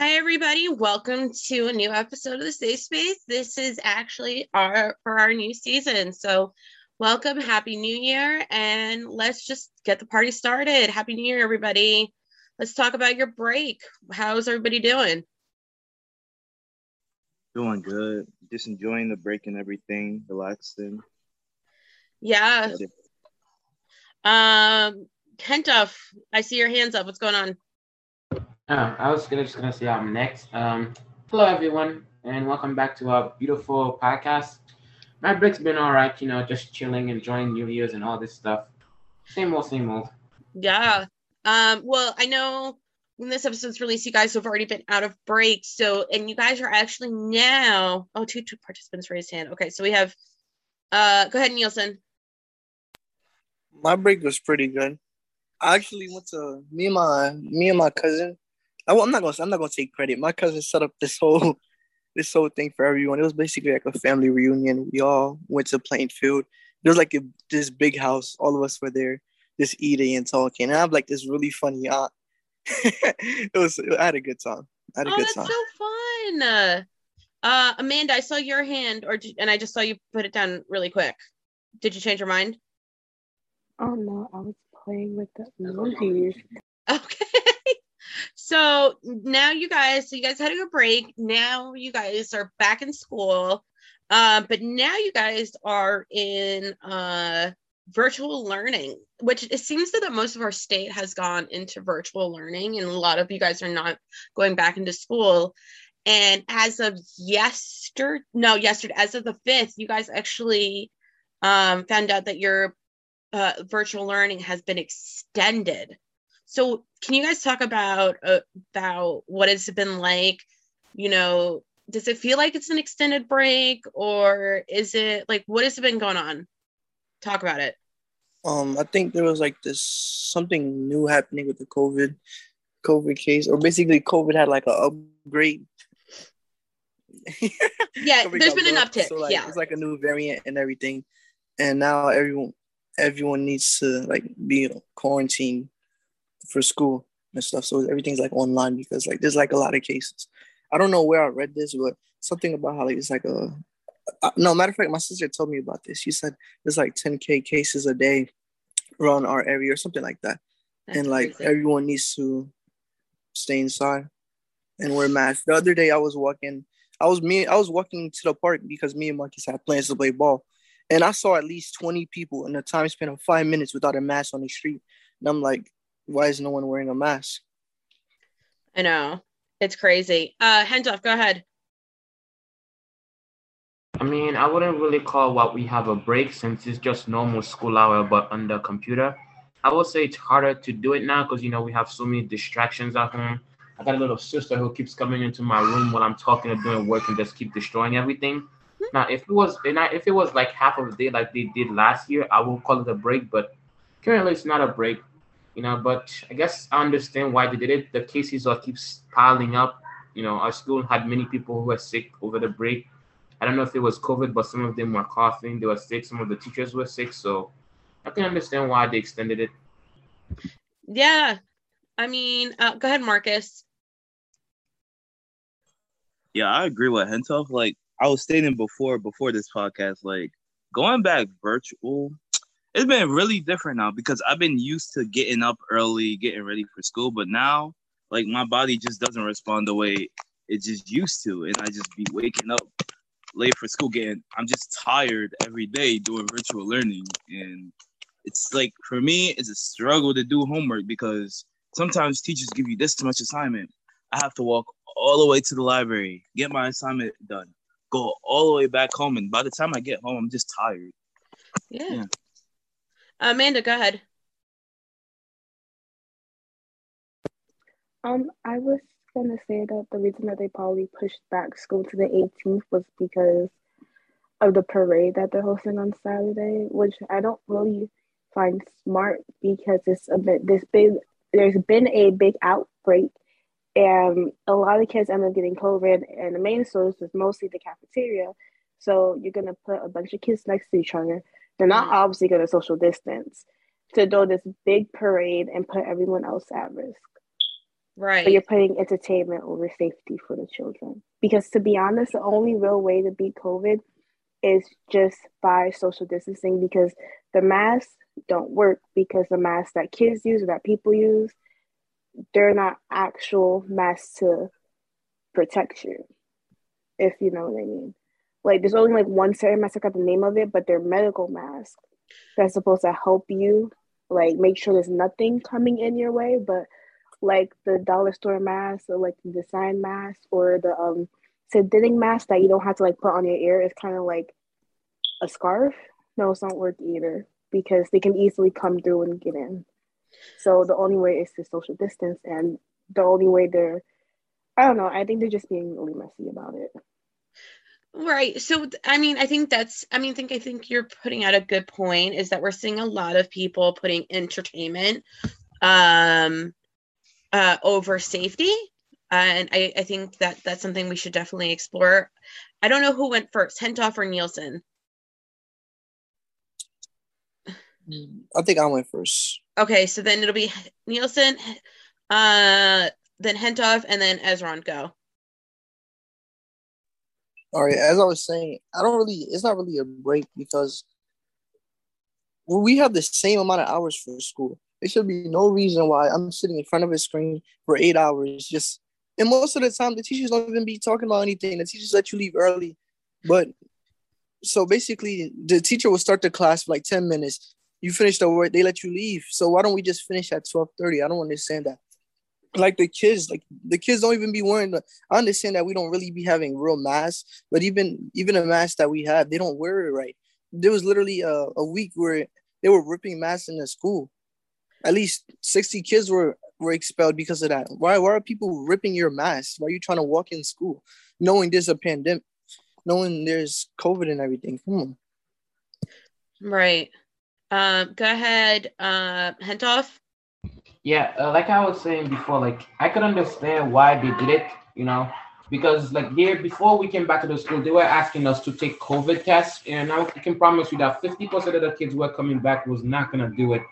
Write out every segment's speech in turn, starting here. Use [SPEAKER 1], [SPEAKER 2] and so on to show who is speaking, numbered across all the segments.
[SPEAKER 1] Hi, everybody. Welcome to a new episode of the Safe Space. This is actually our for our new season. So, welcome, happy new year, and let's just get the party started. Happy new year, everybody. Let's talk about your break. How's everybody doing?
[SPEAKER 2] Doing good. Just enjoying the break and everything, relaxing.
[SPEAKER 1] Yeah. Um, Hentoff, I see your hands up. What's going on?
[SPEAKER 3] Uh, I was gonna, just gonna say I'm next. Um, hello everyone, and welcome back to our beautiful podcast. My break's been all right, you know, just chilling, enjoying New Year's and all this stuff. Same old, same old.
[SPEAKER 1] Yeah. Um. Well, I know when this episode's released, you guys have already been out of break. So, and you guys are actually now. Oh, two two participants raised hand. Okay, so we have. Uh, go ahead, Nielsen.
[SPEAKER 4] My break was pretty good. I actually went to me and my me and my cousin I, am not gonna I'm not gonna take credit. My cousin set up this whole this whole thing for everyone. It was basically like a family reunion. We all went to Plainfield. There was like a, this big house. All of us were there, just eating and talking. And I have like this really funny aunt. it was. I had a good time. I had a
[SPEAKER 1] oh,
[SPEAKER 4] good
[SPEAKER 1] that's
[SPEAKER 4] time.
[SPEAKER 1] so fun. Uh, Amanda, I saw your hand, or and I just saw you put it down really quick. Did you change your mind?
[SPEAKER 5] Oh no, I was playing with the emojis.
[SPEAKER 1] Okay. So now you guys, so you guys had a good break. Now you guys are back in school. Uh, but now you guys are in uh, virtual learning, which it seems that most of our state has gone into virtual learning, and a lot of you guys are not going back into school. And as of yesterday, no, yesterday, as of the fifth, you guys actually um, found out that your uh, virtual learning has been extended. So, can you guys talk about uh, about what it's been like? You know, does it feel like it's an extended break, or is it like what has been going on? Talk about it.
[SPEAKER 4] Um, I think there was like this something new happening with the COVID COVID case, or basically COVID had like an upgrade.
[SPEAKER 1] yeah, there's been an uptick.
[SPEAKER 4] So like,
[SPEAKER 1] yeah,
[SPEAKER 4] it's like a new variant and everything, and now everyone everyone needs to like be quarantined for school and stuff. So everything's like online because like there's like a lot of cases. I don't know where I read this, but something about how like it's like a uh, no matter of fact, my sister told me about this. She said there's like 10k cases a day around our area or something like that, That's and like crazy. everyone needs to stay inside and wear masks. The other day I was walking, I was me, I was walking to the park because me and Marcus had plans to play ball, and I saw at least 20 people in a time span of five minutes without a mask on the street, and I'm like, why is no one wearing a mask?
[SPEAKER 1] I know. It's crazy. Uh Hentoff, go ahead.
[SPEAKER 3] I mean, I wouldn't really call what we have a break since it's just normal school hour, but on the computer. I would say it's harder to do it now because you know we have so many distractions at home. I got a little sister who keeps coming into my room while I'm talking or doing work and just keep destroying everything. Mm-hmm. Now, if it was if it was like half of the day like they did last year, I will call it a break. But currently, it's not a break you know. But I guess I understand why they did it. The cases are keeps piling up. You know, our school had many people who were sick over the break. I don't know if it was COVID, but some of them were coughing. They were sick. Some of the teachers were sick. So I can understand why they extended it.
[SPEAKER 1] Yeah, I mean, uh, go ahead, Marcus.
[SPEAKER 2] Yeah, I agree with Hentoff. Like I was stating before, before this podcast, like going back virtual it's been really different now because I've been used to getting up early, getting ready for school, but now like my body just doesn't respond the way it just used to, and I just be waking up late for school. Getting I'm just tired every day doing virtual learning, and it's like for me, it's a struggle to do homework because sometimes teachers give you this much assignment. I have to walk all the way to the library, get my assignment done, go all the way back home, and by the time I get home, I'm just tired.
[SPEAKER 1] yeah. yeah. Amanda, go ahead.
[SPEAKER 5] Um, I was gonna say that the reason that they probably pushed back school to the 18th was because of the parade that they're hosting on Saturday, which I don't really find smart because it's a bit this big. There's been a big outbreak, and a lot of kids end up getting COVID, and the main source was mostly the cafeteria. So you're gonna put a bunch of kids next to each other they're not mm-hmm. obviously going to social distance to do this big parade and put everyone else at risk.
[SPEAKER 1] Right.
[SPEAKER 5] But you're putting entertainment over safety for the children. Because to be honest, the only real way to beat COVID is just by social distancing because the masks don't work because the masks that kids use or that people use, they're not actual masks to protect you, if you know what I mean. Like there's only like one certain mask, I got the name of it, but they're medical masks that's supposed to help you, like make sure there's nothing coming in your way. But like the dollar store mask or like the design mask or the um synthetic mask that you don't have to like put on your ear is kind of like a scarf. No, it's not work either because they can easily come through and get in. So the only way is to social distance, and the only way they're, I don't know, I think they're just being really messy about it.
[SPEAKER 1] Right. So I mean, I think that's I mean, I think I think you're putting out a good point is that we're seeing a lot of people putting entertainment um uh over safety. and I, I think that that's something we should definitely explore. I don't know who went first, Hentoff or Nielsen.
[SPEAKER 4] I think I went first.
[SPEAKER 1] Okay, so then it'll be Nielsen, uh, then Hentoff, and then Ezron go.
[SPEAKER 4] All right, as I was saying, I don't really. It's not really a break because we have the same amount of hours for school. There should be no reason why I'm sitting in front of a screen for eight hours. Just and most of the time, the teachers don't even be talking about anything. The teachers let you leave early, but so basically, the teacher will start the class for like ten minutes. You finish the work, they let you leave. So why don't we just finish at twelve thirty? I don't understand that like the kids like the kids don't even be wearing the i understand that we don't really be having real masks but even even a mask that we have they don't wear it right. There was literally a, a week where they were ripping masks in the school. At least 60 kids were were expelled because of that. Why why are people ripping your mask why are you trying to walk in school knowing there's a pandemic knowing there's covid and everything? Come on.
[SPEAKER 1] Right. Um go ahead uh hentoff
[SPEAKER 3] Yeah, uh, like I was saying before, like I could understand why they did it, you know, because like here before we came back to the school, they were asking us to take COVID tests, and I can promise you that 50% of the kids who are coming back was not gonna do it,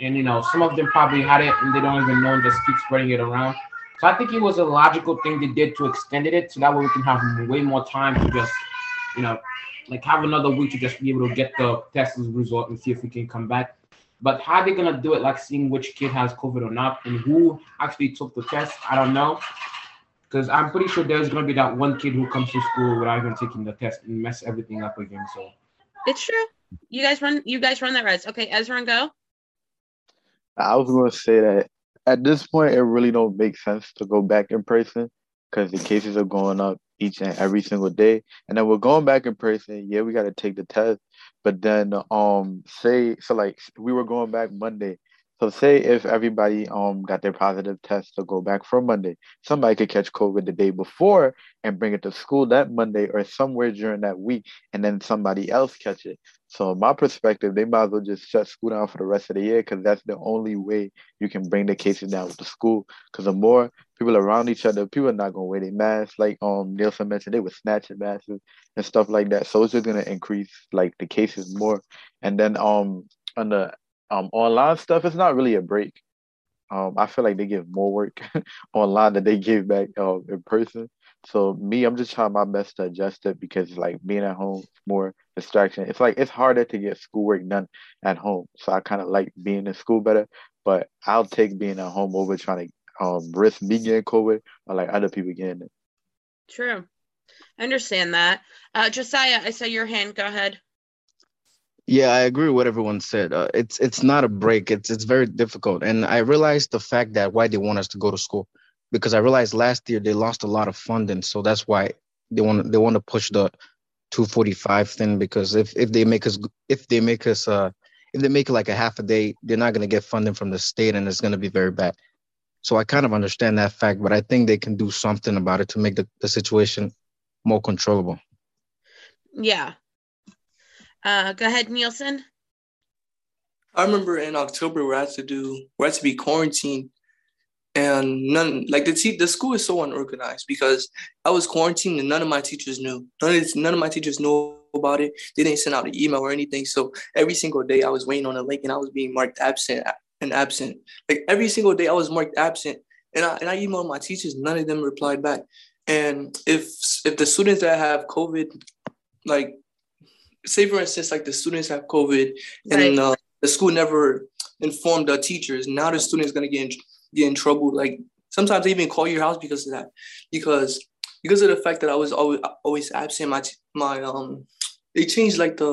[SPEAKER 3] and you know some of them probably had it and they don't even know and just keep spreading it around. So I think it was a logical thing they did to extend it so that way we can have way more time to just, you know, like have another week to just be able to get the test result and see if we can come back. But how they gonna do it, like seeing which kid has COVID or not, and who actually took the test, I don't know. Because I'm pretty sure there's gonna be that one kid who comes to school without even taking the test and mess everything up again. So
[SPEAKER 1] It's true. You guys run. You guys run that res. Okay, Ezra, go.
[SPEAKER 6] I was going to say that at this point, it really don't make sense to go back in person because the cases are going up each and every single day. And then we're going back in person. Yeah, we got to take the test. But then, um, say so like we were going back Monday. So say if everybody um got their positive test to go back for Monday, somebody could catch COVID the day before and bring it to school that Monday or somewhere during that week, and then somebody else catch it. So my perspective, they might as well just shut school down for the rest of the year because that's the only way you can bring the cases down with the school. Because the more people around each other, people are not gonna wear their masks. Like um Nielsen mentioned, they were snatching masks and stuff like that. So it's just gonna increase like the cases more. And then um on the um online stuff, it's not really a break. Um, I feel like they give more work online than they give back uh, in person. So me, I'm just trying my best to adjust it because like being at home is more distraction. It's like it's harder to get schoolwork done at home. So I kind of like being in school better, but I'll take being at home over trying to um risk me getting COVID or like other people getting it.
[SPEAKER 1] True. I understand that. Uh, Josiah, I saw your hand. Go ahead.
[SPEAKER 7] Yeah, I agree with what everyone said. Uh, it's it's not a break. It's it's very difficult, and I realized the fact that why they want us to go to school, because I realized last year they lost a lot of funding, so that's why they want they want to push the 245 thing. Because if if they make us if they make us uh if they make it like a half a day, they're not gonna get funding from the state, and it's gonna be very bad. So I kind of understand that fact, but I think they can do something about it to make the, the situation more controllable.
[SPEAKER 1] Yeah. Uh, go ahead, Nielsen.
[SPEAKER 4] I remember in October we had to do we had to be quarantined, and none like the te- the school is so unorganized because I was quarantined and none of my teachers knew. None of none of my teachers knew about it. They didn't send out an email or anything. So every single day I was waiting on a link and I was being marked absent and absent. Like every single day I was marked absent, And I and I emailed my teachers, none of them replied back. And if if the students that have COVID, like say for instance, like the students have COVID and
[SPEAKER 1] Right.
[SPEAKER 4] uh, the school never informed the teachers, now the student is gonna get in, get in trouble. Like sometimes they even call your house because of that, because because of the fact that I was always always absent. My my um, they changed like the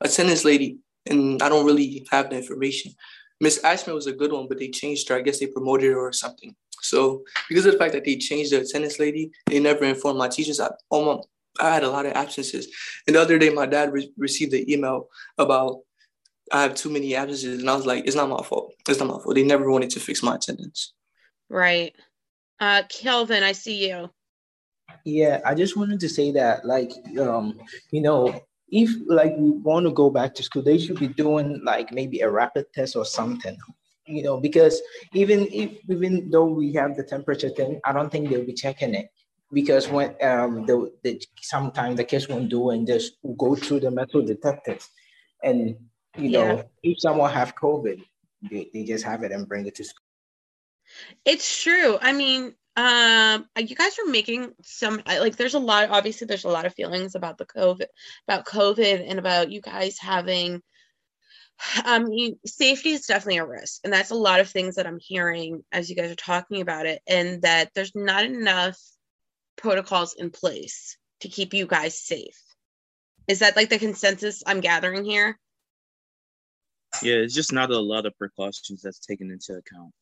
[SPEAKER 4] attendance lady, and I don't really have the information. Miss Ashman was a good one, but they changed her. I guess they promoted her or something. So because of the fact that they changed the attendance lady, they never informed my teachers. I, oh, my, I had a lot of absences. And the other day, my dad re- received an email about I have too many absences, and I was like, it's not my fault. It's not my fault. They never wanted to fix my attendance.
[SPEAKER 1] Right. Uh, Kelvin, I see you.
[SPEAKER 8] Yeah, I just wanted to say that, like, um, you know, if like we want to go back to school, they should be doing like maybe a rapid test or something, you know, because even if even though we have the temperature thing, I don't think they'll be checking it because when um the, the sometimes the kids won't do and just go through the metal detectors, and you know,
[SPEAKER 1] Yeah.
[SPEAKER 8] if someone have COVID, they, they just have it and bring it to school.
[SPEAKER 1] It's true. I mean, um, you guys are making some like. There's a lot. Obviously, there's a lot of feelings about the COVID, about COVID, and about you guys having. Um, you, safety is definitely a risk, and that's a lot of things that I'm hearing as you guys are talking about it, and that there's not enough protocols in place to keep you guys safe. Is that like the consensus I'm gathering here?
[SPEAKER 2] Yeah, it's just not a lot of precautions that's taken into account.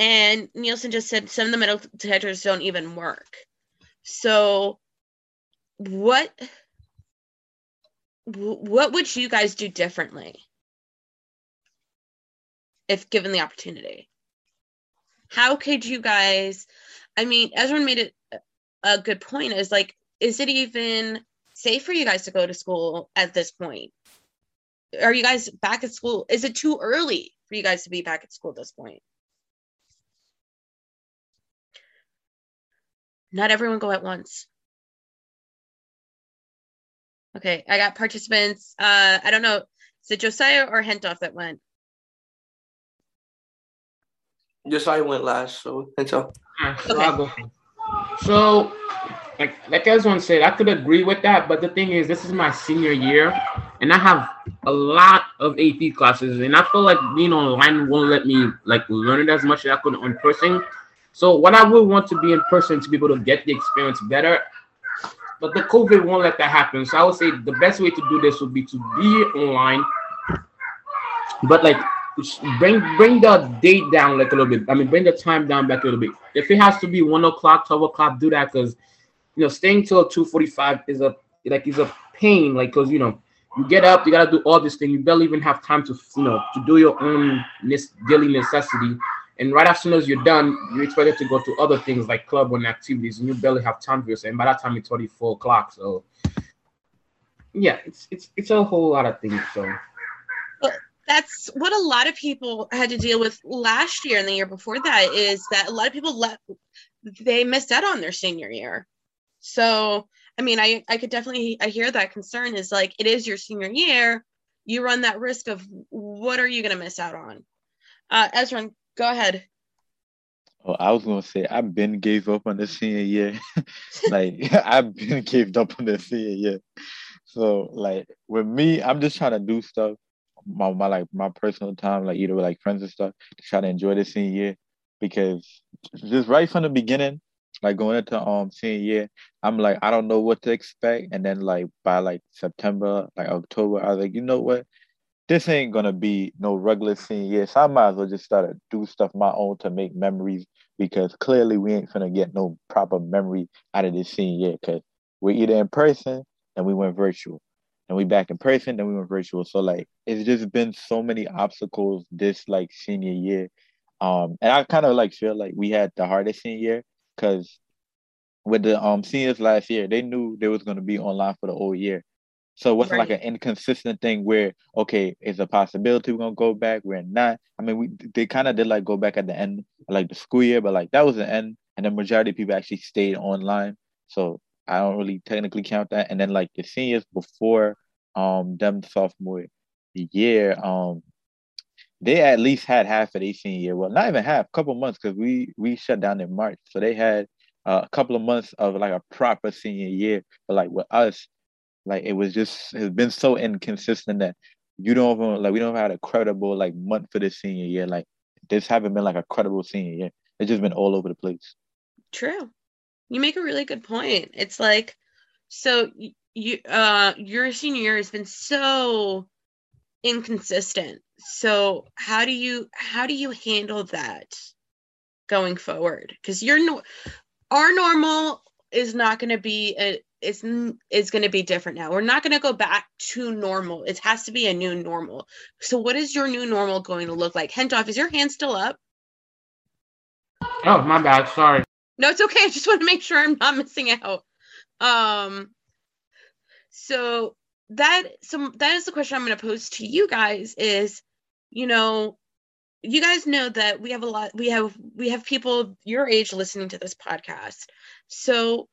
[SPEAKER 1] And Nielsen just said some of the metal detectors don't even work. So, what what would you guys do differently if given the opportunity? How could you guys? I mean, Ezra made it a- good point. Is like, is it even safe for you guys to go to school at this point? Are you guys back at school? Is it too early for you guys to be back at school at this point? Not everyone go at once. Okay, I got participants. Uh, I don't know. Is it Josiah or Hentoff that went?
[SPEAKER 4] Josiah went last, so and so.
[SPEAKER 3] So
[SPEAKER 1] Okay.
[SPEAKER 3] I'll go first. So, like like everyone said, I could agree with that. But the thing is, this is my senior year, and I have a lot of AP classes, and I feel like being online won't let me like learn it as much as I could in person. So, what I would want to be in person to be able to get the experience better, but the COVID won't let that happen. So, I would say the best way to do this would be to be online, but like bring bring the date down like a little bit. I mean, bring the time down back a little bit. If it has to be one o'clock, twelve o'clock, do that because you know staying till two forty five is a like is a pain. Like because you know you get up, you gotta do all this thing. You barely even have time to you know to do your own daily necessity. And right as soon as you're done, you're expected to go to other things like club and activities, and you barely have time for yourself. And by that time, it's already four o'clock. So yeah, it's it's it's a whole lot of things. So
[SPEAKER 1] That's what a lot of people had to deal with last year and the year before that is that a lot of people let they missed out on their senior year. So, I mean, I I could definitely I hear that concern is like it is your senior year, you run that risk of what are you going to miss out on? Uh Ezra, go ahead.
[SPEAKER 6] Oh, I was gonna say I've been gave up on the senior year. like I've been gave up on the senior year. So like with me, I'm just trying to do stuff my my like my personal time, like either with like friends and stuff, to try to enjoy the senior year. Because just right from the beginning, like going into um senior year, I'm like I don't know what to expect, and then like by like September, like October, I was like, you know what, this ain't gonna be no regular year, so I might as well just start to do stuff my own to make memories because clearly we ain't gonna get no proper memory out of this scene yet. because we're either in person and we went virtual, and we back in person, then we went virtual. So like it's just been so many obstacles this like senior year, um, and I kind of like feel like we had the hardest senior year because with the um seniors last year, they knew they was gonna be online for the whole year. So it wasn't like an inconsistent thing where okay, it's a possibility we're gonna go back, we're not. I mean, we they kind of did like go back at the end like the school year, but like that was the end, and the majority of people actually stayed online. So I don't really technically count that. And then like the seniors before um them sophomore year, um they at least had half of their senior year. Well, not even half, a couple months because we we shut down in March, so they had uh, a couple of months of like a proper senior year. But like with us, like it was just it's been so inconsistent that you don't even like we don't have a credible like month for this senior year. Like this haven't been like a credible senior year. It's just been all over the place.
[SPEAKER 1] True. You make a really good point. It's like so you uh your senior year has been so inconsistent. So how do you how do you handle that going forward? Because you're no, our normal is not going to be a it's is going to be different now. We're not going to go back to normal. It has to be a new normal. So what is your new normal going to look like? Hentoff, is your hand still up?
[SPEAKER 3] Oh, my bad. Sorry.
[SPEAKER 1] No, it's okay. I just want to make sure I'm not missing out. Um so that so that is the question I'm going to pose to you guys is you know you guys know that we have a lot we have we have people your age listening to this podcast so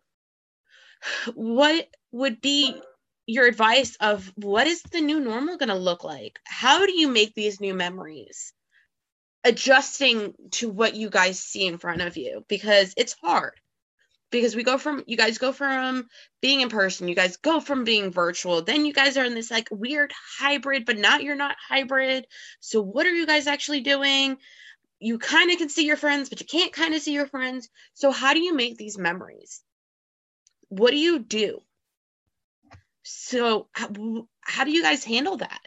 [SPEAKER 1] what would be your advice of what is the new normal going to look like? How do you make these new memories? Adjusting to what you guys see in front of you because it's hard. Because we go from you guys go from being in person you guys go from being virtual then you guys are in this like weird hybrid but not you're not hybrid. So what are you guys actually doing? You kind of can see your friends but you can't kind of see your friends. So how do you make these memories what do you do so how, how do you guys handle that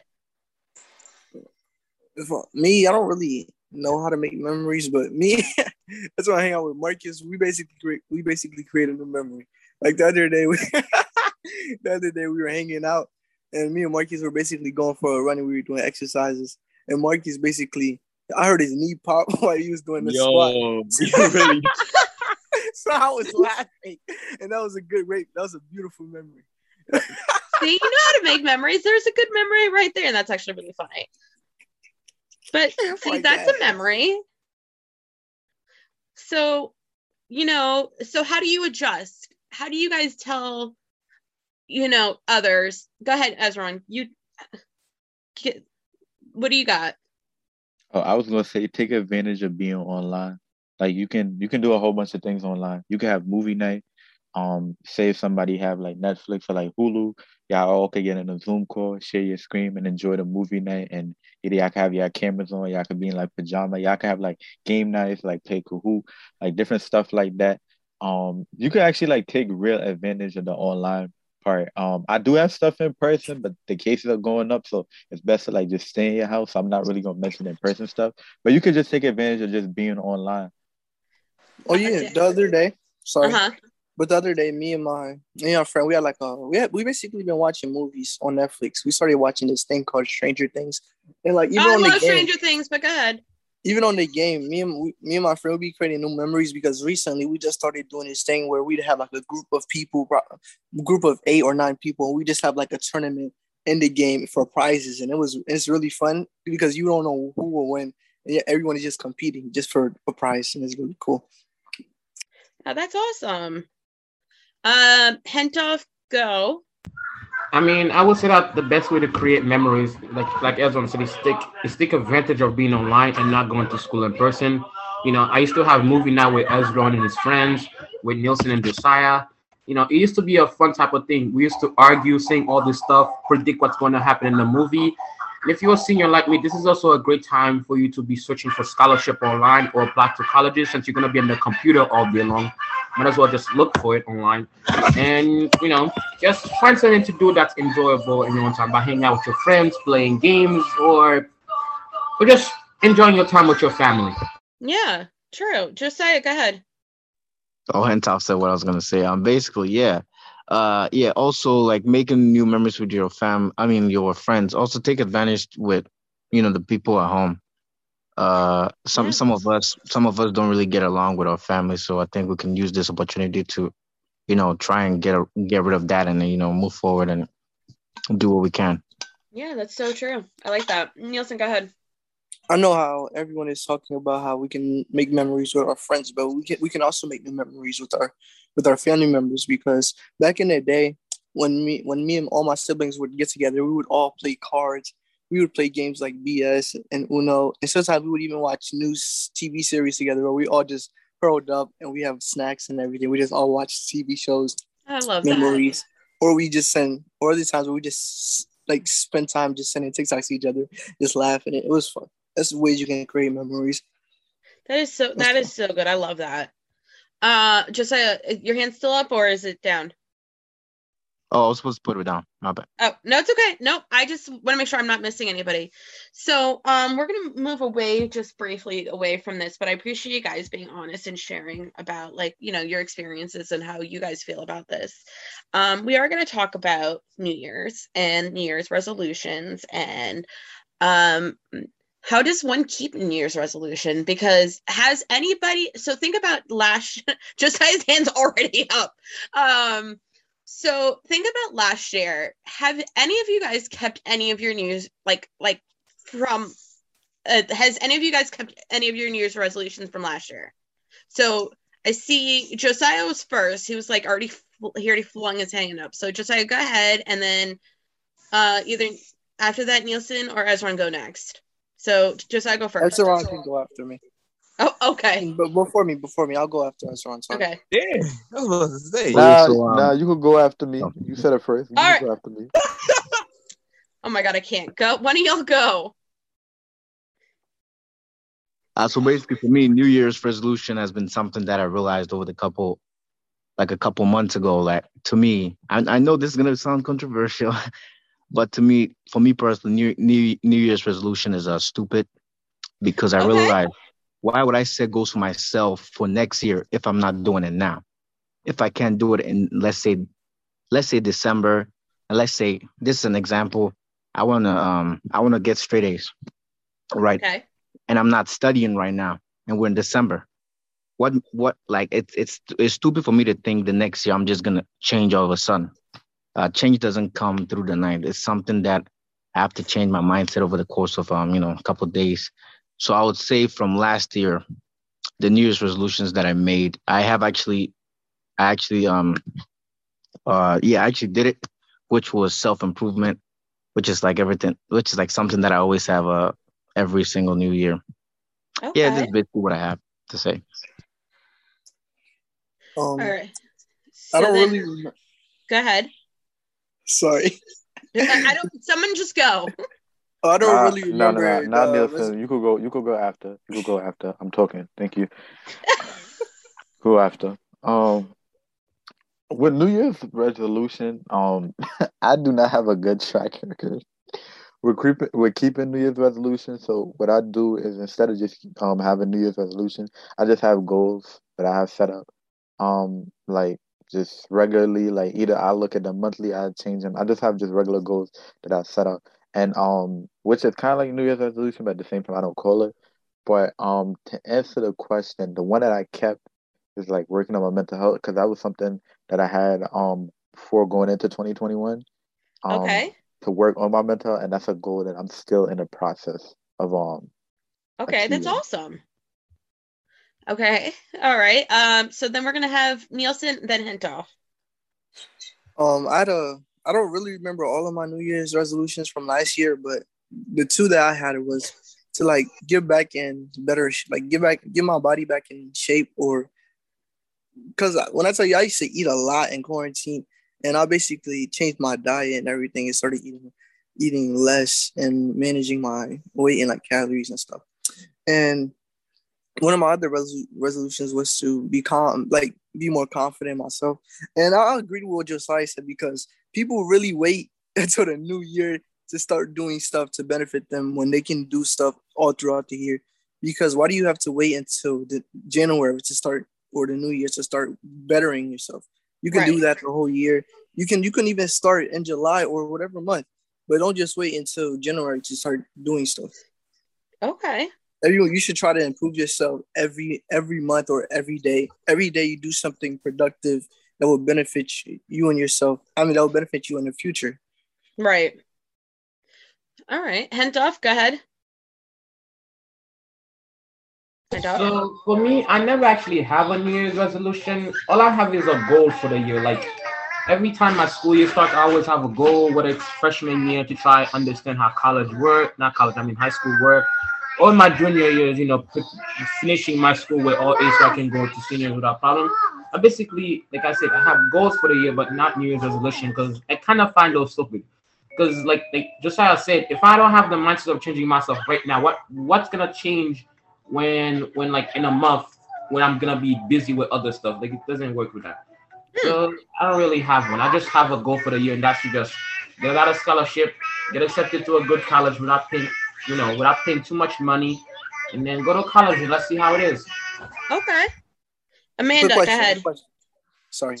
[SPEAKER 4] For me i don't really know how to make memories, but me, that's why I hang out with Marcus. We basically create, we basically create a new memory. Like the other day, we, the other day we were hanging out, and me and Marcus were basically going for a run, and we were doing exercises. And Marcus basically, I heard his knee pop while he was doing the Yo, squat. Really? so I was laughing, and that was a good rate. That was a beautiful memory.
[SPEAKER 1] See, you know how to make memories. There's a good memory right there, and that's actually really funny. But see, that's a memory. So, you know, so how do you adjust? How do you guys tell, you know, others? Go ahead, Ezron. You, get, what do you got?
[SPEAKER 6] Oh, I was gonna say take advantage of being online. Like you can you can do a whole bunch of things online. You can have movie night. Um, say if somebody have like Netflix or like Hulu, y'all all can get in a Zoom call, share your screen, and enjoy the movie night. And either y'all can have your cameras on, y'all can be in like pajama, y'all can have like game nights, like play Kahoot, like different stuff like that. Um, you can actually like take real advantage of the online part. Um, I do have stuff in person, but the cases are going up, so it's best to like just stay in your house. I'm not really gonna mention in person stuff, but you could just take advantage of just being online.
[SPEAKER 4] Oh yeah, the other day. Sorry. Uh-huh. But the other day, me and my me and our friend, we had like a we had we basically been watching movies on Netflix. We started watching this thing called Stranger Things, and like even
[SPEAKER 1] I
[SPEAKER 4] on the game,
[SPEAKER 1] Stranger Things, but go ahead.
[SPEAKER 4] Even on the game, me and we, me and my friend will be creating new memories because recently we just started doing this thing where we'd have like a group of people, group of eight or nine people, and we just have like a tournament in the game for prizes, and it was it's really fun because you don't know who will win. And everyone is just competing just for a prize, and it's really cool.
[SPEAKER 1] Oh, that's awesome. Um, Hentoff, go.
[SPEAKER 3] I mean, I would say that the best way to create memories, like like Ezra said, is take is take advantage of being online and not going to school in person. You know, I used to have movie night with Ezra and his friends, with Nielsen and Josiah. You know, it used to be a fun type of thing. We used to argue, saying all this stuff, predict what's going to happen in the movie. And if you're a senior like me, this is also a great time for you to be searching for scholarship online or apply to colleges since you're going to be on the computer all day long. Might as well just look for it online. And you know just find something to do that's enjoyable in your own time by hanging out with your friends playing games or or just enjoying your time with your family.
[SPEAKER 1] Yeah true. Just say it go ahead.
[SPEAKER 7] Oh hentoff said what i was going to say. Um basically yeah uh yeah also like making new memories with your fam i mean your friends. Also take advantage with you know the people at home. Uh some yeah. some of us some of us don't really get along with our family so i think we can use this opportunity to you know try and get a, get rid of that and you know move forward and do what we can.
[SPEAKER 1] Yeah that's so true. I like that. Nielsen go ahead
[SPEAKER 4] i know how everyone is talking about how we can make memories with our friends but we can we can also make new memories with our with our family members because back in the day when me when me and all my siblings would get together we would all play cards we would play games like BS and Uno, and sometimes we would even watch news TV series together where we all just curled up and we have snacks and everything. We just all watch TV shows,
[SPEAKER 1] I love
[SPEAKER 4] memories, or we just send, or other times where we just like spend time just sending TikToks to each other, just laughing. It was fun. That's ways you can create memories.
[SPEAKER 1] that. That is so. That is so good. I love that. Uh, Josiah, your hand still up or is it down?
[SPEAKER 7] Oh, I was supposed to put it down. My bad.
[SPEAKER 1] Oh no, it's okay. No, I just want to make sure I'm not missing anybody. So um we're gonna move away just briefly away from this, but I appreciate you guys being honest and sharing about like you know your experiences and how you guys feel about this. Um we are gonna talk about New Year's and New Year's resolutions and um how does one keep New Year's resolution? Because has anybody so think about last Josiah's hands already up. Um so think about last year. Have any of you guys kept any of your news like like from uh, has any of you guys kept any of your New Year's resolutions from last year? So I see Josiah was first. He was like already he already flung his hand up. So Josiah, go ahead, and then uh either after that Nielsen or Ezron go next. So just I go first.
[SPEAKER 4] Ezra can go after me.
[SPEAKER 1] Oh, okay,
[SPEAKER 4] But before me, before me, I'll go after Ezra. Sorry.
[SPEAKER 1] okay.
[SPEAKER 2] Yeah, I was say.
[SPEAKER 6] Nah,
[SPEAKER 7] so, um,
[SPEAKER 6] nah, you could go after me. You said it first. You
[SPEAKER 1] All
[SPEAKER 6] can
[SPEAKER 1] right.
[SPEAKER 6] go after me.
[SPEAKER 1] Oh my god, I can't go. One of y'all go.
[SPEAKER 7] Uh, so basically, for me, New Year's resolution has been something that I realized over the couple, like a couple months ago. Like to me, I, I know this is gonna sound controversial, but to me, for me personally, New New, New Year's resolution is uh, stupid because I
[SPEAKER 1] Okay.
[SPEAKER 7] realize why would I set goals for myself for next year if I'm not doing it now? If I can't do it in let's say, let's say December, and let's say this is an example. I wanna um I wanna get straight A's, right?
[SPEAKER 1] Okay.
[SPEAKER 7] and I'm not studying right now, and we're in December. What what like it's it's it's stupid for me to think the next year I'm just gonna change all of a sudden. Uh, change doesn't come through the night. It's something that I have to change my mindset over the course of um you know a couple of days. So I would say from last year, the New Year's resolutions that I made, I have actually, I actually um uh yeah I actually did it, which was self improvement, which is like everything, which is like something that I always have uh every single New Year.
[SPEAKER 1] Okay.
[SPEAKER 7] Yeah, that's basically what I have to say.
[SPEAKER 4] Um,
[SPEAKER 1] All right.
[SPEAKER 4] I don't
[SPEAKER 1] then-
[SPEAKER 4] really.
[SPEAKER 1] Go ahead.
[SPEAKER 4] Sorry,
[SPEAKER 1] I I don't. Someone just go.
[SPEAKER 4] I don't
[SPEAKER 6] Nah,
[SPEAKER 4] really
[SPEAKER 6] no, no,
[SPEAKER 4] remember.
[SPEAKER 6] no, not
[SPEAKER 4] the
[SPEAKER 6] Nielsen. You could go. You could go after. You could go after. I'm talking. Thank you. go after. Um, with New Year's resolution, um, I do not have a good track record. We're creeping. We're keeping New Year's resolution. So what I do is instead of just um having New Year's resolution, I just have goals that I have set up. Um, like just regularly, like either I look at them monthly, I change them. I just have just regular goals that I set up and um which is kind of like New Year's resolution, but at the same time I don't call it. But um to answer the question, the one that I kept is like working on my mental health because that was something that I had um before going into 2021. Um,
[SPEAKER 1] Okay.
[SPEAKER 7] To work on my mental and that's a goal that I'm still in the process of um
[SPEAKER 1] Okay, that's awesome. Okay. All right. Um, so then we're gonna have Nielsen, then Hentoff.
[SPEAKER 4] Um, I had a. I don't really remember all of my New Year's resolutions from last year, but the two that I had was to like get back in better, like get back, get my body back in shape, or because when I tell you, I used to eat a lot in quarantine, and I basically changed my diet and everything, and started eating eating less and managing my weight and like calories and stuff. And one of my other resolu- resolutions was to be calm, like be more confident in myself. And I agree with what Josiah said because people really wait until the new year to start doing stuff to benefit them when they can do stuff all throughout the year. Because why do you have to wait until the January to start or the new year to start bettering yourself? You can do
[SPEAKER 1] Right.
[SPEAKER 4] that the whole year. You can you can even start in July or whatever month, but don't just wait until January to start doing stuff.
[SPEAKER 1] Okay.
[SPEAKER 4] Everyone, you should try to improve yourself every every month or every day. Every day you do something productive that will benefit you, you and yourself. I mean, that will benefit you in the future.
[SPEAKER 1] Right. All right. Hentoff, go ahead. Hentoff.
[SPEAKER 3] So for me, I never actually have a New Year's resolution. All I have is a goal for the year. Like every time my school year starts, I always have a goal, whether it's freshman year to try understand how college work, not college, I mean high school work, or my junior years, you know, finishing my school with all A's so I can go to seniors without problem. I basically, like I said, I have goals for the year, but not New Year's resolution because I kind of find those stupid. Because like, like just like I said, if I don't have the mindset of changing myself right now, what what's gonna change when when like in a month when I'm gonna be busy with other stuff? Like it doesn't work with that. Hmm. So I don't really have one. I just have a goal for the year, and that's to just get out of scholarship, get accepted to a good college without paying, you know, without paying too much money, and then go to college and let's see how it is.
[SPEAKER 1] Okay. Amanda,
[SPEAKER 4] Quick
[SPEAKER 1] go ahead.
[SPEAKER 4] Sorry.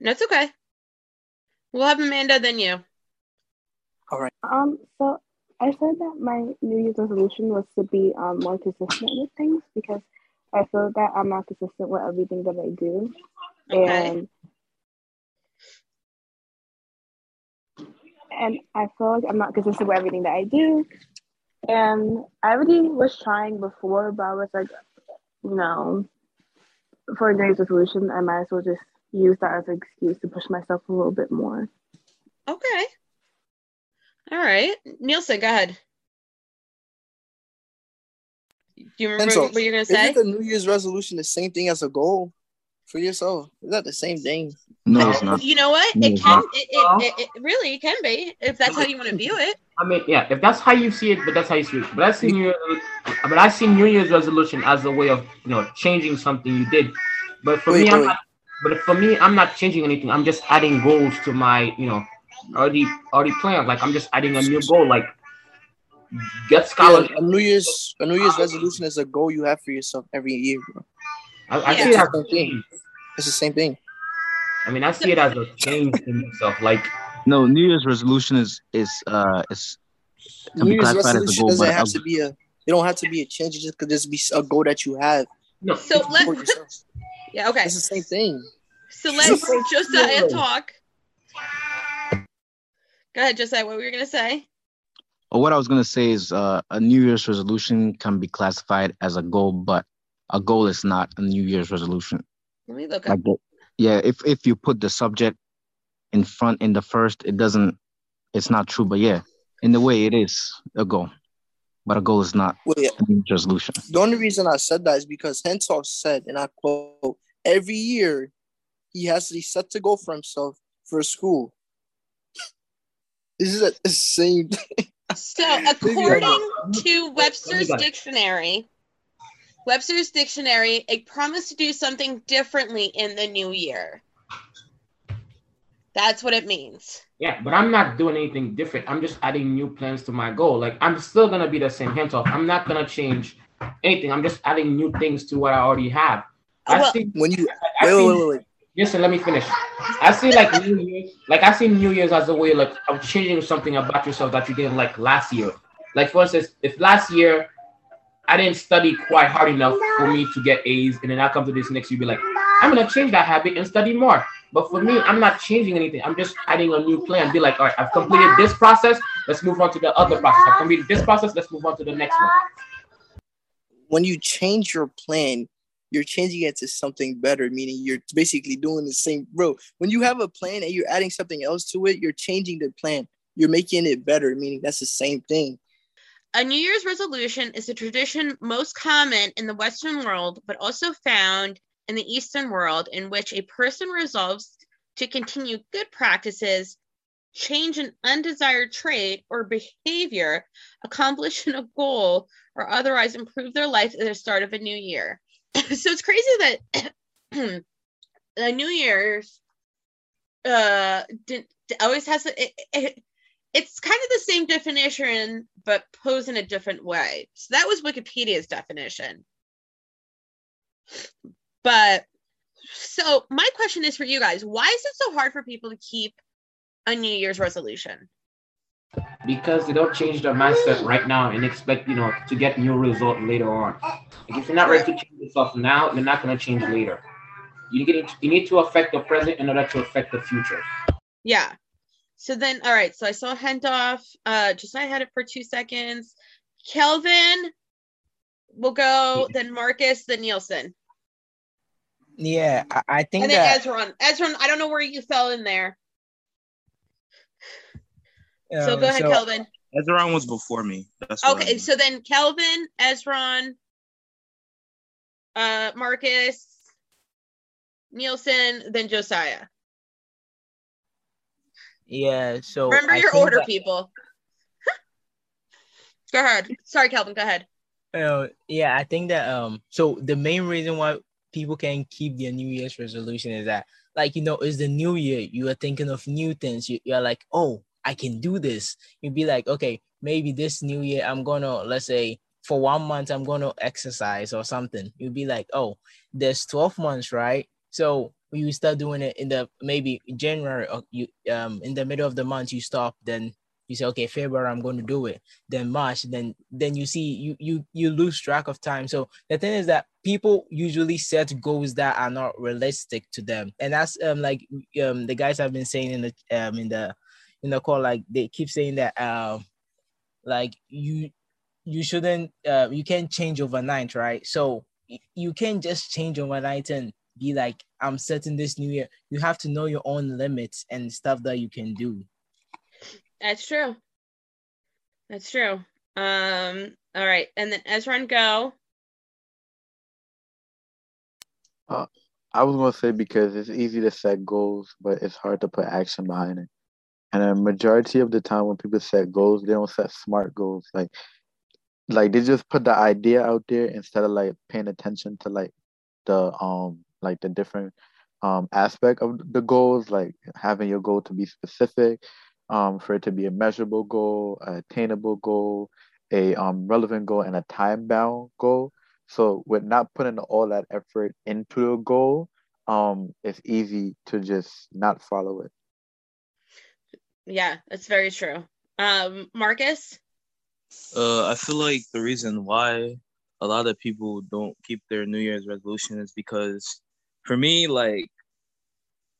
[SPEAKER 1] No, it's okay. We'll have Amanda, then you. All right.
[SPEAKER 5] Um, so I said that my New Year's resolution was to be um more consistent with things because I feel that I'm not consistent with everything that I do,
[SPEAKER 1] Okay.
[SPEAKER 5] and and I feel like I'm not consistent with everything that I do, and I already was trying before, but I was like, you know, for a New Year's resolution, I might as well just use that as an excuse to push myself a little bit more.
[SPEAKER 1] Okay. All right. Nielsen, go ahead. Do you remember
[SPEAKER 4] Enzo,
[SPEAKER 1] what you're going to say?
[SPEAKER 4] Isn't the New Year's resolution is the same thing as a goal for yourself? Is that the same thing?
[SPEAKER 7] No, it's not.
[SPEAKER 1] You know what?
[SPEAKER 7] No,
[SPEAKER 1] It
[SPEAKER 7] it's
[SPEAKER 1] can. It, it, it, it really can be if that's how you want to view it.
[SPEAKER 3] I mean, yeah, if that's how you see it, but that's how you see it. But I see New Year, but I see New Year's resolution as a way of you know changing something you did. But for
[SPEAKER 4] Wait,
[SPEAKER 3] me, I'm not. But for me, I'm not changing anything. I'm just adding goals to my you know already already planned. Like I'm just adding a new goal. Like get
[SPEAKER 4] Yeah, a New Year's a New Year's resolution is a goal you have for yourself every year, bro.
[SPEAKER 3] I, I
[SPEAKER 1] Yeah.
[SPEAKER 3] see it as
[SPEAKER 4] the
[SPEAKER 3] a
[SPEAKER 4] same thing.
[SPEAKER 3] change.
[SPEAKER 4] It's the same thing.
[SPEAKER 3] I mean, I see it as a change in yourself. Like
[SPEAKER 7] No, New Year's resolution is is uh is can
[SPEAKER 4] New
[SPEAKER 7] be
[SPEAKER 4] Year's
[SPEAKER 7] classified as a
[SPEAKER 4] resolution
[SPEAKER 7] goal,
[SPEAKER 4] doesn't
[SPEAKER 7] but
[SPEAKER 4] have
[SPEAKER 7] a-
[SPEAKER 4] to be a. It don't have to be a change. It just could just be a goal that you have
[SPEAKER 3] no,
[SPEAKER 1] So let
[SPEAKER 4] for yourself.
[SPEAKER 1] yeah okay.
[SPEAKER 4] It's the same thing.
[SPEAKER 1] So let Josiah talk. Go ahead, Josiah. What were you going to say?
[SPEAKER 7] Well, what I was gonna say is uh, a New Year's resolution can be classified as a goal, but a goal is not a New Year's resolution.
[SPEAKER 1] Let me look up.
[SPEAKER 7] Like, the, yeah, if if you put the subject in front in the first, it doesn't. It's not true, but yeah, in the way it is a goal, but a goal is not
[SPEAKER 4] Well, yeah.
[SPEAKER 7] a New Year's resolution.
[SPEAKER 4] The only reason I said that is because Hentoff said, and I quote, every year he has to set to go for himself for school. This is the same thing.
[SPEAKER 1] So, according to Webster's
[SPEAKER 3] got it.
[SPEAKER 1] dictionary, Webster's dictionary, a promise to do something differently in the new year. That's what it means.
[SPEAKER 3] Yeah, but I'm not doing anything different. I'm just adding new plans to my goal. Like I'm still gonna be the same hands off. I'm not gonna change anything. I'm just adding new things to what I already have. I
[SPEAKER 1] Well-
[SPEAKER 3] see.
[SPEAKER 4] When you
[SPEAKER 3] I
[SPEAKER 4] wait,
[SPEAKER 3] see
[SPEAKER 4] wait, wait, wait.
[SPEAKER 3] Listen, let me finish. I see like New Year's, like I see New Year's as a way like of changing something about yourself that you didn't like last year. Like for instance, if last year I didn't study quite hard enough for me to get A's, and then I come to this next year, be like, I'm gonna change that habit and study more. But for me, I'm not changing anything. I'm just adding a new plan. Be like, all right, I've completed this process. Let's move on to the other process. I've completed this process. Let's move on to the next one.
[SPEAKER 4] When you change your plan, you're changing it to something better, meaning you're basically doing the same. Bro, when you have a plan and you're adding something else to it, you're changing the plan. You're making it better, meaning that's the same thing.
[SPEAKER 1] A New Year's resolution is a tradition most common in the Western world, but also found in the Eastern world, in which a person resolves to continue good practices, change an undesired trait or behavior, accomplish a goal, or otherwise improve their life at the start of a new year. so it's crazy that the New Year's uh did, always has it, it, it's kind of the same definition but posed in a different way. So that was Wikipedia's definition. But so my question is for you guys, why is it so hard for people to keep a New Year's resolution?
[SPEAKER 3] because they don't change their mindset mm. right now and expect you know to get new result later on. Like if you're not ready to change yourself now, you're not gonna change later. You you need to affect the present in order to affect the future.
[SPEAKER 1] Yeah. So then, all right. So I saw Hentoff. Uh, just I had it for two seconds. Kelvin will go, then Marcus, then Nielsen.
[SPEAKER 8] Yeah, I, I think
[SPEAKER 1] And then
[SPEAKER 8] that
[SPEAKER 1] Ezron. Ezron, I don't know where you fell in there. so
[SPEAKER 8] um,
[SPEAKER 1] go ahead,
[SPEAKER 8] so-
[SPEAKER 1] Kelvin.
[SPEAKER 2] Ezron was before me. That's what I
[SPEAKER 1] Okay,
[SPEAKER 2] mean.
[SPEAKER 1] so then Kelvin, Ezron, uh, Marcus, Nielsen, then Josiah.
[SPEAKER 8] Yeah, so
[SPEAKER 1] Remember
[SPEAKER 8] I
[SPEAKER 1] your order,
[SPEAKER 8] that-
[SPEAKER 1] people. go ahead. Sorry, Kelvin. Go ahead.
[SPEAKER 8] Uh, yeah, I think that um so the main reason why people can keep their New Year's resolution is that like you know it's the new year you are thinking of new things you, you're like oh I can do this you'd be like okay maybe this new year I'm gonna let's say for one month I'm gonna exercise or something you'd be like oh there's 12 months right so you start doing it in the maybe January or you um in the middle of the month you stop then you say okay February I'm going to do it then March, then then you see you you you lose track of time. So the thing is that people usually set goals that are not realistic to them, and that's um like um the guys have been saying in the um in the in the call like they keep saying that um like you you shouldn't uh you can't change overnight, right? So you can't just change overnight and be like I'm setting this new year. You have to know your own limits and stuff that you can do.
[SPEAKER 1] That's true. That's true. Um. All right, and then Ezron, go.
[SPEAKER 6] Uh, I was gonna say because it's easy to set goals, but it's hard to put action behind it. And a majority of the time when people set goals, they don't set smart goals. Like like they just put the idea out there instead of like paying attention to like the um like the different um aspect of the goals, like having your goal to be specific, um for it to be a measurable goal, a attainable goal, a um relevant goal, and a time bound goal. So with not putting all that effort into a goal, um, it's easy to just not follow it.
[SPEAKER 1] Yeah, that's very true. Um, Marcus.
[SPEAKER 2] Uh, I feel like the reason why a lot of people don't keep their New Year's resolution is because, for me, like,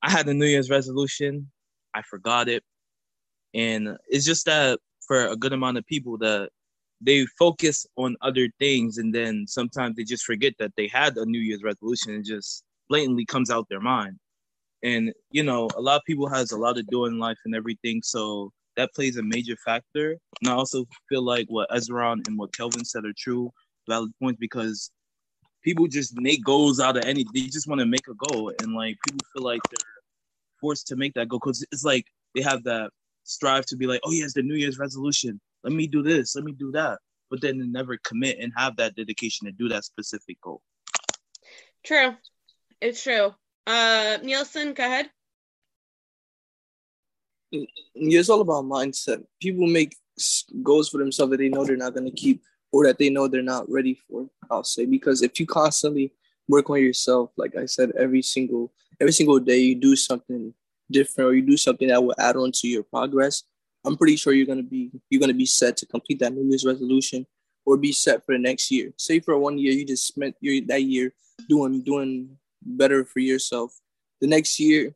[SPEAKER 2] I had a New Year's resolution, I forgot it, and it's just that for a good amount of people that they focus on other things, and then sometimes they just forget that they had a New Year's resolution and just blatantly comes out their mind. And you know, a lot of people has a lot to do in life and everything, so that plays a major factor. And I also feel like what Ezron and what Kelvin said are true, valid points because people just make goals out of any. They just want to make a goal, and like people feel like they're forced to make that goal because it's like they have that strive to be like, oh yes, the New Year's resolution. Let me do this. Let me do that. But then they never commit and have that dedication to do that specific goal.
[SPEAKER 1] True. It's true. Uh, Nielsen, go ahead.
[SPEAKER 4] Yeah, it's all about mindset. People make goals for themselves that they know they're not going to keep or that they know they're not ready for. I'll say because if you constantly work on yourself, like I said, every single every single day you do something different or you do something that will add on to your progress. I'm pretty sure you're gonna be you're gonna be set to complete that New Year's resolution or be set for the next year. Say for one year you just spent your that year doing doing better for yourself. The next year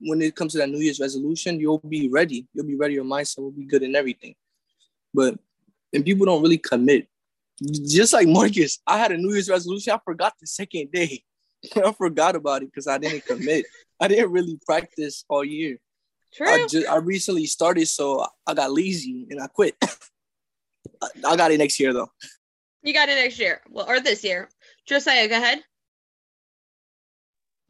[SPEAKER 4] when it comes to that New Year's resolution, you'll be ready. You'll be ready. Your mindset will be good and everything. But and people don't really commit. Just like Marcus, I had a New Year's resolution. I forgot the second day. I forgot about it because I didn't commit. I didn't really practice all year.
[SPEAKER 1] True.
[SPEAKER 4] I just I recently started, so I got lazy and I quit. I, I got it next year though.
[SPEAKER 1] you got it next year. Well, or this year. Josiah, go ahead.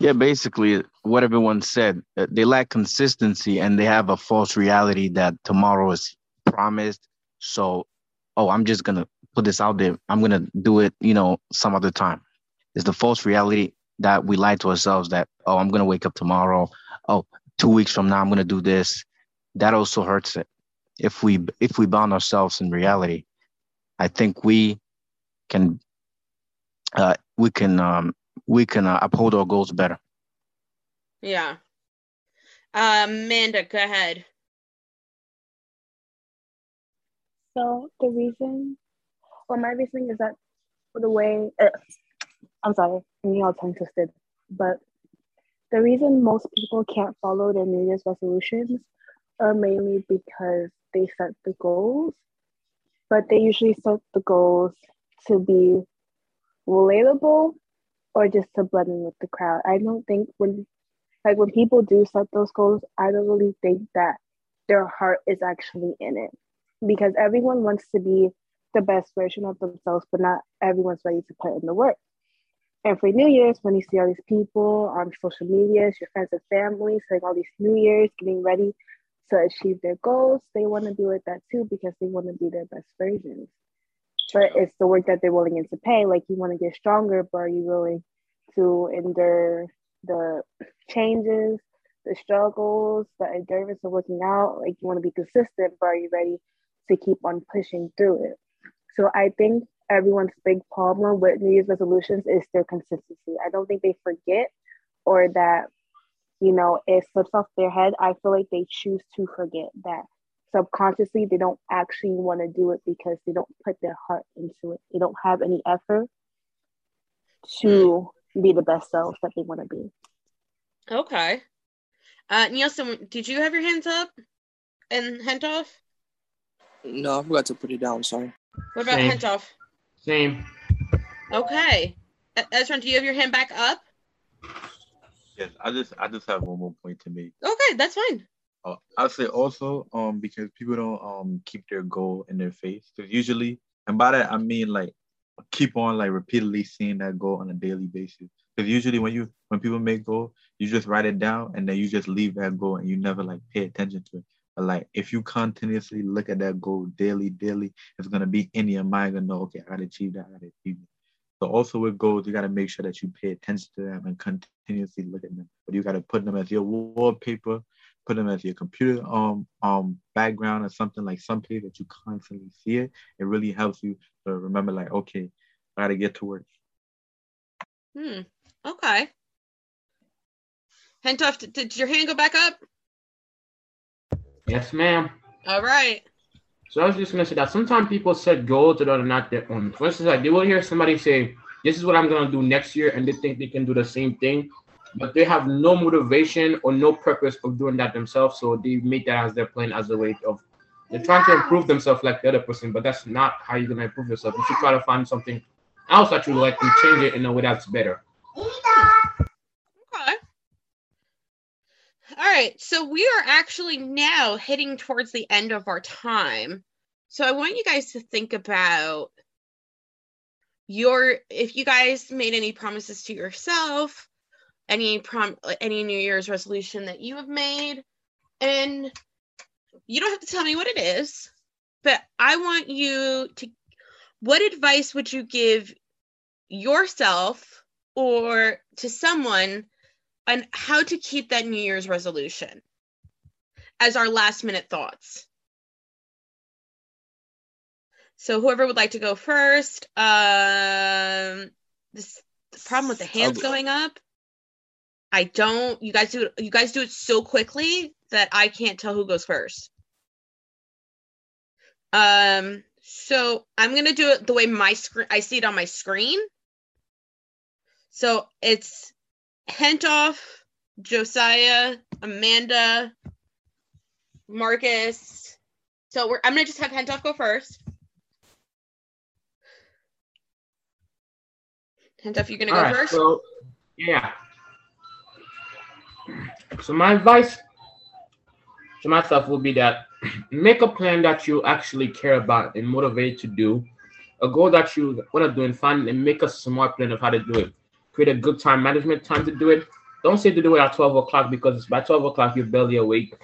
[SPEAKER 7] Yeah, basically what everyone said. Uh, They lack consistency and they have a false reality that tomorrow is promised. So, oh, I'm just gonna put this out there. I'm gonna do it, you know, some other time. It's the false reality that we lie to ourselves that, oh, I'm gonna wake up tomorrow. Oh, two weeks from now I'm gonna do this. That also hurts it. If we if we bound ourselves in reality, I think we can uh, we can um, we can uh, uphold our goals better.
[SPEAKER 1] Yeah. Uh, Amanda, go ahead.
[SPEAKER 5] So the reason, well, my reasoning is that for the way, uh, I'm sorry, I'm getting all tongue twisted, but the reason most people can't follow their New Year's resolutions are mainly because they set the goals, but they usually set the goals to be relatable or just to blend in with the crowd. I don't think when like when people do set those goals, I don't really think that their heart is actually in it because everyone wants to be the best version of themselves, but not everyone's ready to put in the work. And for New Year's, when you see all these people on social media, your friends and family saying all these New Year's, getting ready to achieve their goals, they want to do it that too because they want to be their best versions. But it's the work that they're willing to pay. Like you want to get stronger, but are you willing to endure the changes, the struggles, the endurance of working out? Like you want to be consistent, but are you ready to keep on pushing through it? So I think everyone's big problem with New Year's resolutions is their consistency. I don't think they forget or that, you know, it slips off their head. I feel like they choose to forget that subconsciously they don't actually want to do it because they don't put their heart into it. They don't have any effort to be the best selves that they want to be.
[SPEAKER 1] Okay. Uh, Nielsen, did you have your hands up and Hentoff?
[SPEAKER 4] No, I forgot to put it down. Sorry.
[SPEAKER 1] What about
[SPEAKER 3] Same.
[SPEAKER 1] Hentoff?
[SPEAKER 3] Same.
[SPEAKER 1] Okay. Ezra, do you have your hand back up?
[SPEAKER 6] Yes, I just I just have one more point to make.
[SPEAKER 1] Okay, that's fine.
[SPEAKER 6] Uh, I'll say also um because people don't um keep their goal in their face. Because usually, and by that I mean like keep on like repeatedly seeing that goal on a daily basis. Because usually when you when people make goal, you just write it down and then you just leave that goal and you never like pay attention to it. But like if you continuously look at that goal daily, daily, it's gonna be in your mind gonna know, okay, I gotta achieve that, I gotta achieve it. So also with goals, you gotta make sure that you pay attention to them and continuously look at them. But you gotta put them as your wallpaper, put them as your computer um um background or something like something that you constantly see it. It really helps you to remember like, okay, I gotta get to work.
[SPEAKER 1] Hmm. Okay. Hentoff, did your hand go back up?
[SPEAKER 3] Yes, ma'am.
[SPEAKER 1] All right.
[SPEAKER 3] So I was just gonna say that sometimes people set goals that are not their own. For instance, like they will hear somebody say, "This is what I'm gonna do next year," and they think they can do the same thing, but they have no motivation or no purpose of doing that themselves. So they make that as their plan as a way of they're trying to improve themselves like the other person, but that's not how you're gonna improve yourself. You should try to find something else that you like and change it in a way that's better.
[SPEAKER 1] All right. So we are actually now heading towards the end of our time. So I want you guys to think about your if you guys made any promises to yourself, any prom any New Year's resolution that you have made, and you don't have to tell me what it is, but I want you to what advice would you give yourself or to someone on how to keep that New Year's resolution as our last minute thoughts. So whoever would like to go first, um, this the problem with the hands going up. I don't. You guys do it. You guys do it so quickly that I can't tell who goes first. Um. So I'm gonna do it the way my screen. I see it on my screen. So it's Hentoff, Josiah, Amanda, Marcus. So we're, I'm gonna just have Hentoff go first. Hentoff, you're gonna go
[SPEAKER 3] All right,
[SPEAKER 1] first.
[SPEAKER 3] So yeah. So my advice to myself would be that make a plan that you actually care about and motivate to do. A goal that you want to do and find and make a smart plan of how to do it. Create a good time management time to do it. Don't say to do it at 12 o'clock because by 12 o'clock you're barely awake.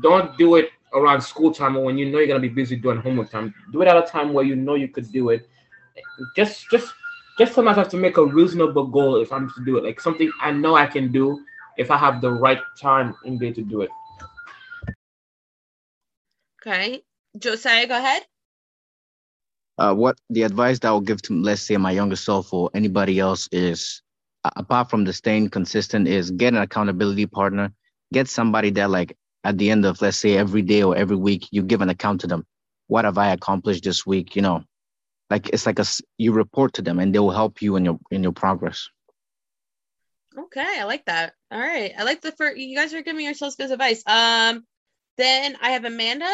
[SPEAKER 3] Don't do it around school time or when you know you're gonna be busy doing homework time. Do it at a time where you know you could do it. Just just just tell myself to make a reasonable goal if I'm to do it, like something I know I can do if I have the right time in day to do it.
[SPEAKER 1] Okay, Josiah, go ahead.
[SPEAKER 7] uh, what the advice that I would give to, let's say, my younger self or anybody else is, apart from the staying consistent, is get an accountability partner. Get somebody that, like, at the end of, let's say, every day or every week, you give an account to them. What have I accomplished this week? You know, like it's like a you report to them, and they will help you in your in your progress.
[SPEAKER 1] Okay, I like that. All right, I like the first. You guys are giving yourselves good advice. Um, then I have Amanda.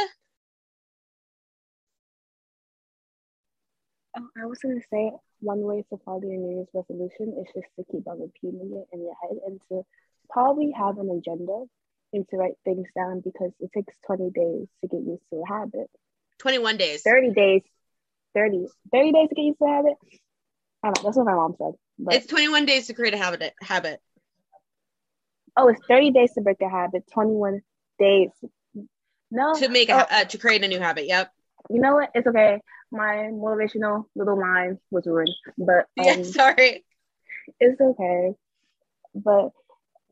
[SPEAKER 5] Oh, I was gonna say one way to follow your New Year's resolution is just to keep on repeating it in your head and to probably have an agenda and to write things down because it takes 20 days to get used to a habit.
[SPEAKER 1] 21 days.
[SPEAKER 5] 30 days. 30, 30 days to get used to a habit. I don't know. That's what my mom said. But
[SPEAKER 1] It's 21 days to create a habit. Habit.
[SPEAKER 5] oh, it's 30 days to break a habit, 21 days. No.
[SPEAKER 1] To make a,
[SPEAKER 5] oh,
[SPEAKER 1] uh, to create a new habit. Yep.
[SPEAKER 5] you know what? It's okay. My motivational little line was ruined, but um,
[SPEAKER 1] yeah. Sorry.
[SPEAKER 5] it's okay. But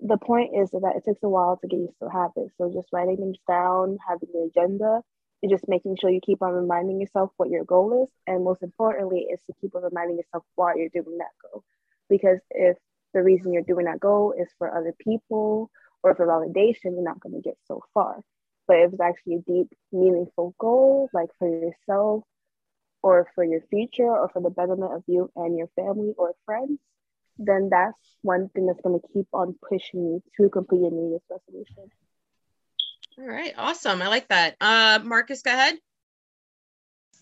[SPEAKER 5] the point is that it takes a while to get used to habits. So just writing things down, having an agenda, and just making sure you keep on reminding yourself what your goal is. And most importantly, is to keep on reminding yourself why you're doing that goal. Because if the reason you're doing that goal is for other people or for validation, you're not going to get so far. But if it's actually a deep, meaningful goal, like for yourself or for your future or for the betterment of you and your family or friends, then that's one thing that's going to keep on pushing you to complete your New Year's resolution.
[SPEAKER 1] All right. Awesome. I like that. Uh, Marcus, go ahead.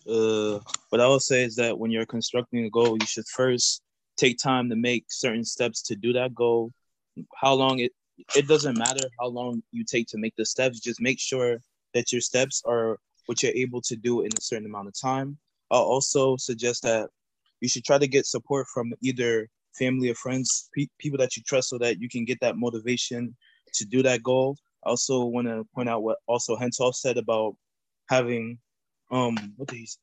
[SPEAKER 2] uh, what I would say is that when you're constructing a goal, you should first take time to make certain steps to do that goal. How long it it doesn't matter how long you take to make the steps. Just make sure that your steps are what you're able to do in a certain amount of time. I'll also suggest that you should try to get support from either family or friends, pe- people that you trust, so that you can get that motivation to do that goal. I also want to point out what also Hentoff said about having um what did he say?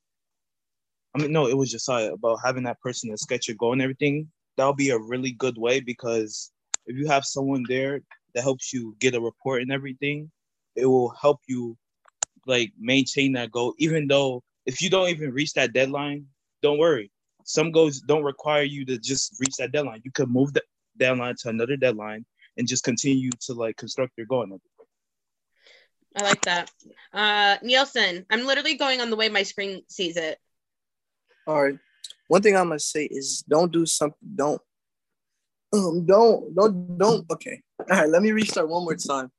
[SPEAKER 2] I mean no, it was Josiah about having that person to sketch your goal and everything. That'll be a really good way because if you have someone there that helps you get a report and everything, it will help you like maintain that goal. Even though if you don't even reach that deadline, don't worry. Some goals don't require you to just reach that deadline. You could move the deadline to another deadline and just continue to like construct your goal. and.
[SPEAKER 1] I like that. Uh, Nielsen, I'm literally going on the way my screen sees it.
[SPEAKER 4] All right. One thing I'm gonna say is don't do something. Don't. Um. Don't. Don't. Don't. Okay. All right. Let me restart one more time.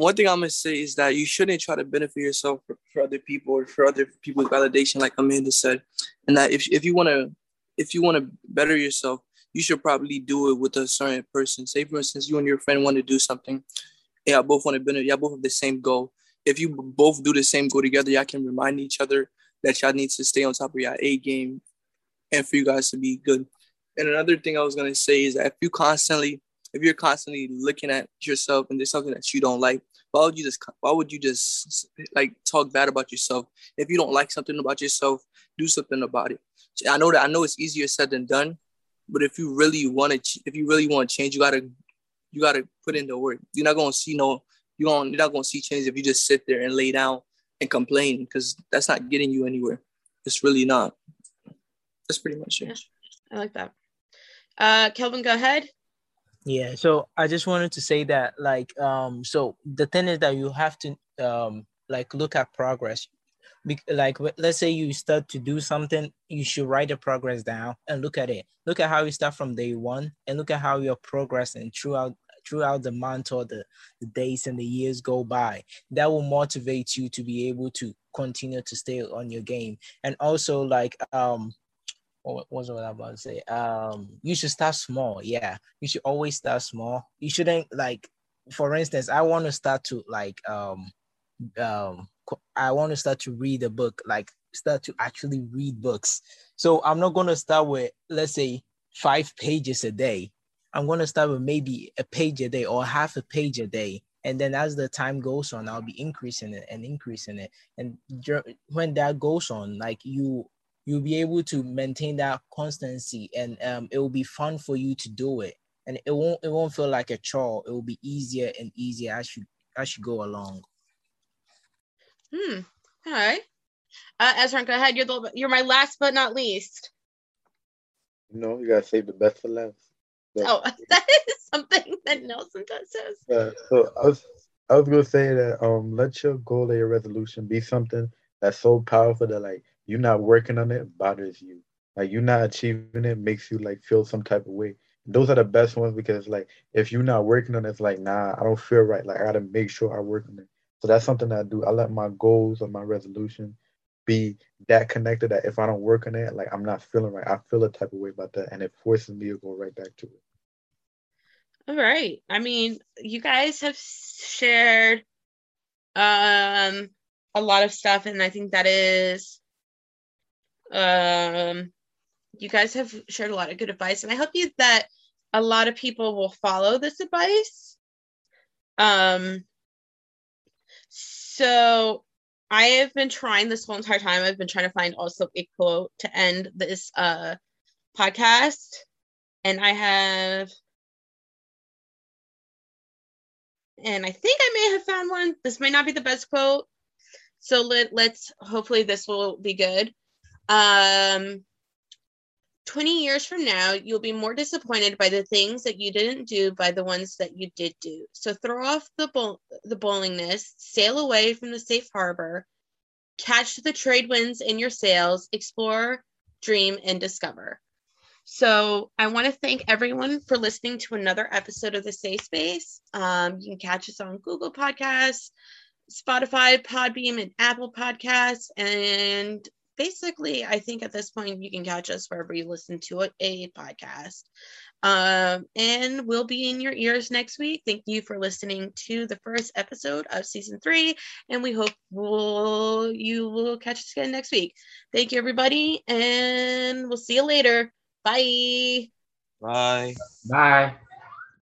[SPEAKER 4] One thing I'm gonna say is that you shouldn't try to benefit yourself for, for other people or for other people's validation, like Amanda said, and that if if you wanna if you wanna better yourself, you should probably do it with a certain person. Say for instance, you and your friend want to do something. Yeah, both want to benefit. Yeah, both have the same goal. If you both do the same goal together, y'all can remind each other that y'all need to stay on top of your A game and for you guys to be good. And another thing I was gonna say is that if you constantly, if you're constantly looking at yourself and there's something that you don't like, why would you just why would you just like talk bad about yourself? If you don't like something about yourself, do something about it. I know that I know it's easier said than done, but if you really want to, if you really want to change, you gotta you gotta put in the work. You're not gonna see no, you going you're not gonna see change if you just sit there and lay down and complain because that's not getting you anywhere. It's really not. That's pretty much it.
[SPEAKER 1] I like that. Uh, Kelvin, go ahead.
[SPEAKER 8] Yeah, so I just wanted to say that like um so the thing is that you have to um like look at progress. Be- like let's say you start to do something, you should write the progress down and look at it. Look at how you start from day one and look at how you're progressing throughout throughout the month or the, the days and the years go by. That will motivate you to be able to continue to stay on your game. And also like um what was what I about to say? Um, you should start small. Yeah, you should always start small. You shouldn't like, for instance, I want to start to like um um I want to start to read a book, like start to actually read books. So I'm not gonna start with let's say five pages a day. I'm gonna start with maybe a page a day or half a page a day. And then as the time goes on, I'll be increasing it and increasing it. And when that goes on, like you you'll be able to maintain that constancy and um, it will be fun for you to do it and it won't it won't feel like a chore it will be easier and easier as you as you go along
[SPEAKER 1] Hmm. All right. Uh, Ezra, go ahead. You're the you're my last but not least.
[SPEAKER 6] No, you gotta save the best for last. But-
[SPEAKER 1] Oh, that is something that Nelson does says.
[SPEAKER 6] Yeah, so I was I was gonna say that um let your goal or your resolution be something that's so powerful that like you're not working on it bothers you. Like you're not achieving it makes you like feel some type of way. Those are the best ones because like if you're not working on it, it's like nah, I don't feel right. Like I gotta make sure I work on it. So that's something I do. I let my goals or my resolution be that connected that if I don't work on it, like I'm not feeling right. I feel a type of way about that, and it forces me to go right back to it.
[SPEAKER 1] All right. I mean, you guys have shared um a lot of stuff, and I think that is um you guys have shared a lot of good advice, and I hope you that a lot of people will follow this advice. Um so I have been trying this whole entire time. I've been trying to find also a quote to end this uh podcast. And I have and I think I may have found one. This may not be the best quote. So let, let's hopefully this will be good. Um 20 years from now, you'll be more disappointed by the things that you didn't do by the ones that you did do. So throw off the bowl, the bowlingness, sail away from the safe harbor, catch the trade winds in your sails, explore, dream, and discover. So I want to thank everyone for listening to another episode of the Safe Space. Um, you can catch us on Google Podcasts, Spotify, Podbean, and Apple Podcasts, and basically, I think at this point you can catch us wherever you listen to a, a podcast. Um, and we'll be in your ears next week. Thank you for listening to the first episode of season three, and we hope we'll, you will catch us again next week. Thank you, everybody, and we'll see you later. Bye.
[SPEAKER 2] Bye.
[SPEAKER 3] Bye.